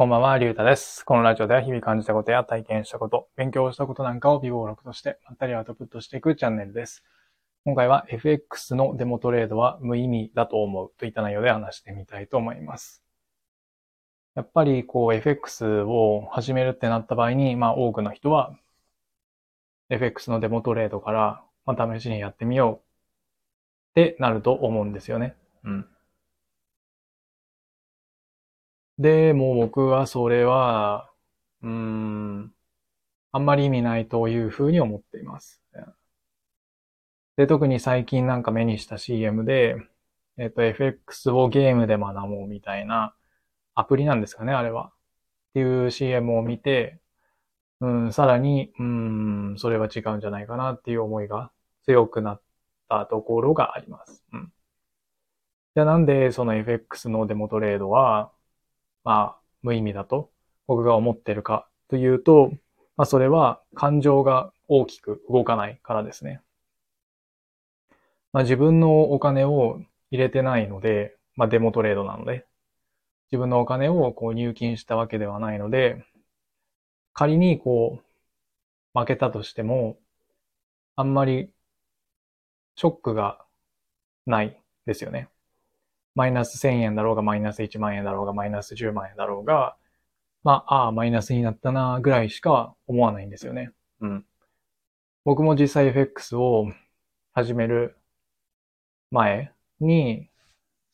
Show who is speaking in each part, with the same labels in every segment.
Speaker 1: こんばんは、りゅうたです。このラジオでは日々感じたことや体験したこと、勉強したことなんかを微暴録としてまったりアウトプットしていくチャンネルです。今回は FX のデモトレードは無意味だと思うといった内容で話してみたいと思います。やっぱりこう FX を始めるってなった場合に、まあ多くの人は FX のデモトレードから、まあ、試しにやってみようってなると思うんですよね。うん。で、もう僕はそれは、うーん、あんまり意味ないというふうに思っています。で、特に最近なんか目にした CM で、えっと、FX をゲームで学ぼうみたいなアプリなんですかね、あれは。っていう CM を見て、うん、さらに、うん、それは違うんじゃないかなっていう思いが強くなったところがあります。うん。じゃあなんでその FX のデモトレードは、まあ、無意味だと僕が思ってるかというと、まあそれは感情が大きく動かないからですね。まあ自分のお金を入れてないので、まあデモトレードなので、自分のお金をこう入金したわけではないので、仮にこう負けたとしても、あんまりショックがないですよね。マイナス1000円だろうが、マイナス1万円だろうが、マイナス10万円だろうが、まあ、ああ、マイナスになったな、ぐらいしか思わないんですよね。うん。僕も実際 FX を始める前に、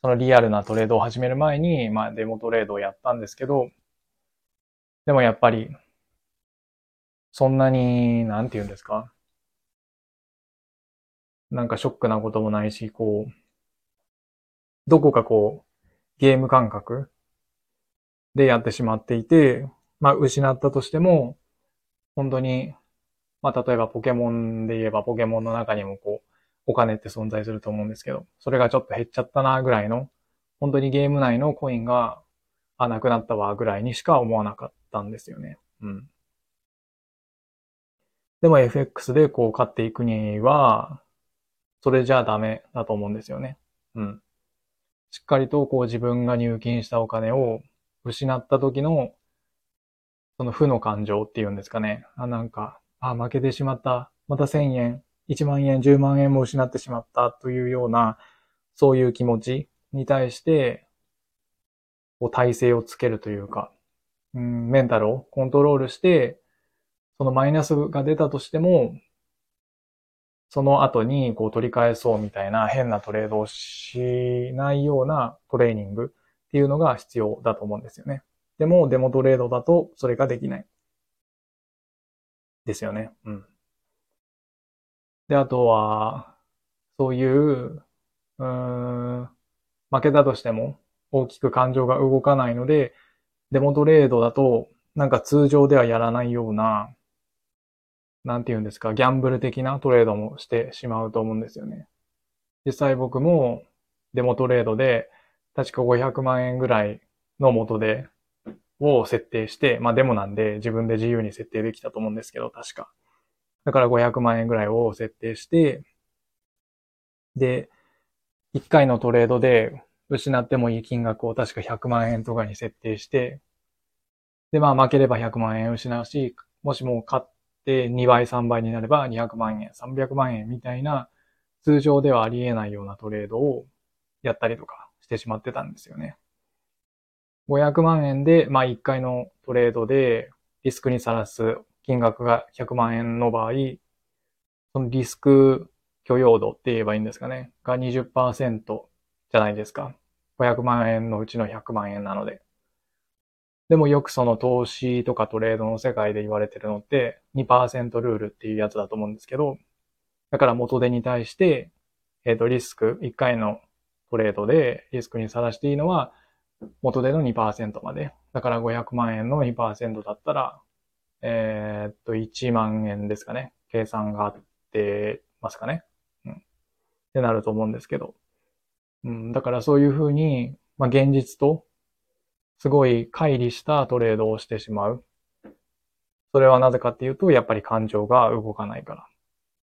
Speaker 1: そのリアルなトレードを始める前に、まあ、デモトレードをやったんですけど、でもやっぱり、そんなに、なんて言うんですかなんかショックなこともないし、こう、どこかこう、ゲーム感覚でやってしまっていて、まあ失ったとしても、本当に、まあ例えばポケモンで言えばポケモンの中にもこう、お金って存在すると思うんですけど、それがちょっと減っちゃったなぐらいの、本当にゲーム内のコインが、あ、なくなったわぐらいにしか思わなかったんですよね。うん。でも FX でこう買っていくには、それじゃダメだと思うんですよね。うん。しっかりとこう自分が入金したお金を失った時の、その負の感情っていうんですかね。あ、なんか、あ、負けてしまった。また1000円、1万円、10万円も失ってしまったというような、そういう気持ちに対して、こう体勢をつけるというか、うん、メンタルをコントロールして、そのマイナスが出たとしても、その後にこう取り返そうみたいな変なトレードをしないようなトレーニングっていうのが必要だと思うんですよね。でもデモトレードだとそれができない。ですよね。うん。で、あとは、そういう、うーん、負けたとしても大きく感情が動かないので、デモトレードだとなんか通常ではやらないようななんて言うんですか、ギャンブル的なトレードもしてしまうと思うんですよね。実際僕もデモトレードで、確か500万円ぐらいの元で、を設定して、まあデモなんで自分で自由に設定できたと思うんですけど、確か。だから500万円ぐらいを設定して、で、1回のトレードで失ってもいい金額を確か100万円とかに設定して、で、まあ負ければ100万円失うし、もしも勝っで、2倍、3倍になれば200万円、300万円みたいな、通常ではありえないようなトレードをやったりとかしてしまってたんですよね。500万円で、まあ1回のトレードでリスクにさらす金額が100万円の場合、そのリスク許容度って言えばいいんですかね。が20%じゃないですか。500万円のうちの100万円なので。でもよくその投資とかトレードの世界で言われてるのって2%ルールっていうやつだと思うんですけど、だから元手に対して、えっ、と、リスク、1回のトレードでリスクにさらしていいのは元手の2%まで。だから500万円の2%だったら、えっと、1万円ですかね。計算があってますかね。うん。ってなると思うんですけど。うん、だからそういうふうに、まあ現実とすごい乖離したトレードをしてしまう。それはなぜかっていうと、やっぱり感情が動かないから。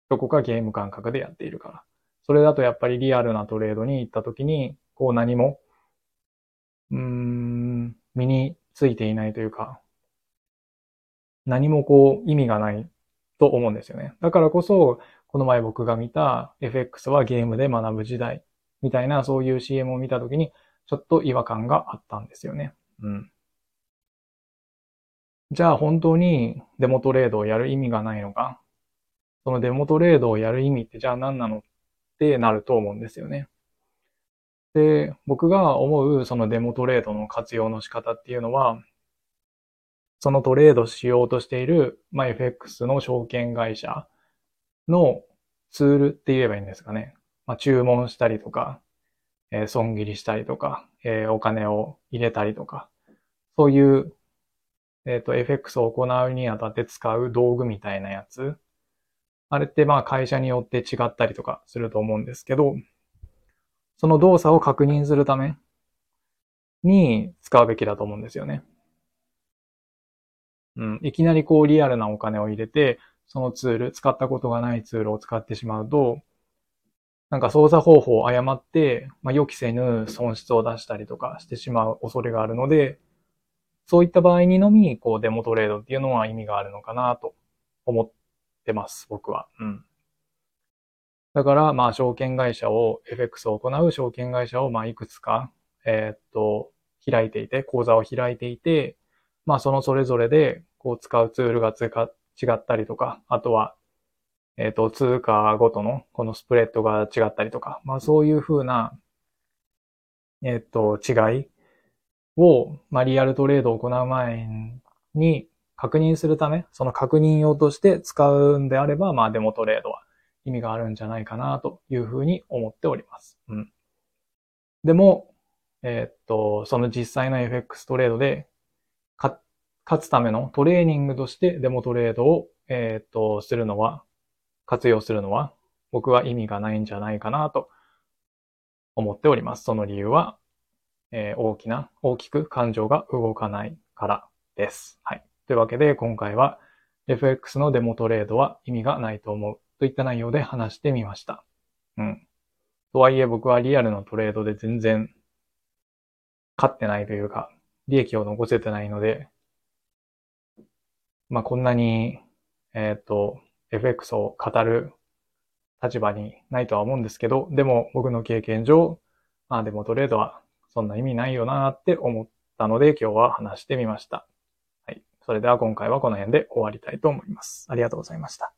Speaker 1: どこかゲーム感覚でやっているから。それだとやっぱりリアルなトレードに行った時に、こう何も、うーん、身についていないというか、何もこう意味がないと思うんですよね。だからこそ、この前僕が見た FX はゲームで学ぶ時代みたいなそういう CM を見たときにちょっと違和感があったんですよね。うん。じゃあ本当にデモトレードをやる意味がないのか？そのデモトレードをやる意味ってじゃあ何なのってなると思うんですよね。で、僕が思うそのデモトレードの活用の仕方っていうのは、そのトレードしようとしている、まあ、FX の証券会社のツールって言えばいいんですかね。まあ、注文したりとか、えー、損切りしたりとか、えー、お金を入れたりとか、そういう、えっ、ー、と、FX を行うにあたって使う道具みたいなやつ。あれってまあ会社によって違ったりとかすると思うんですけど、その動作を確認するために使うべきだと思うんですよね。うん。いきなりこうリアルなお金を入れて、そのツール、使ったことがないツールを使ってしまうと、なんか操作方法を誤って、まあ、予期せぬ損失を出したりとかしてしまう恐れがあるので、そういった場合にのみ、こうデモトレードっていうのは意味があるのかなと思ってます、僕は。うん。だから、まあ、証券会社を、FX を行う証券会社を、まあ、いくつか、えー、っと、開いていて、口座を開いていて、まあ、そのそれぞれで、こう、使うツールが違ったりとか、あとは、えっ、と、通貨ごとの、このスプレッドが違ったりとか、まあ、そういうふうな、えっ、と、違いを、まあ、リアルトレードを行う前に確認するため、その確認用として使うんであれば、まあ、デモトレードは意味があるんじゃないかなというふうに思っております。うん。でも、えー、っと、その実際の FX トレードで、勝つためのトレーニングとしてデモトレードを、えー、っと、するのは、活用するのは、僕は意味がないんじゃないかなと思っております。その理由は、えー、大きな、大きく感情が動かないからです。はい。というわけで、今回は FX のデモトレードは意味がないと思うといった内容で話してみました。うん。とはいえ僕はリアルのトレードで全然勝ってないというか、利益を残せてないので、まあ、こんなに、えっ、ー、と、FX を語る立場にないとは思うんですけど、でも僕の経験上、まあでもトレードはそんな意味ないよなって思ったので今日は話してみました。はい。それでは今回はこの辺で終わりたいと思います。ありがとうございました。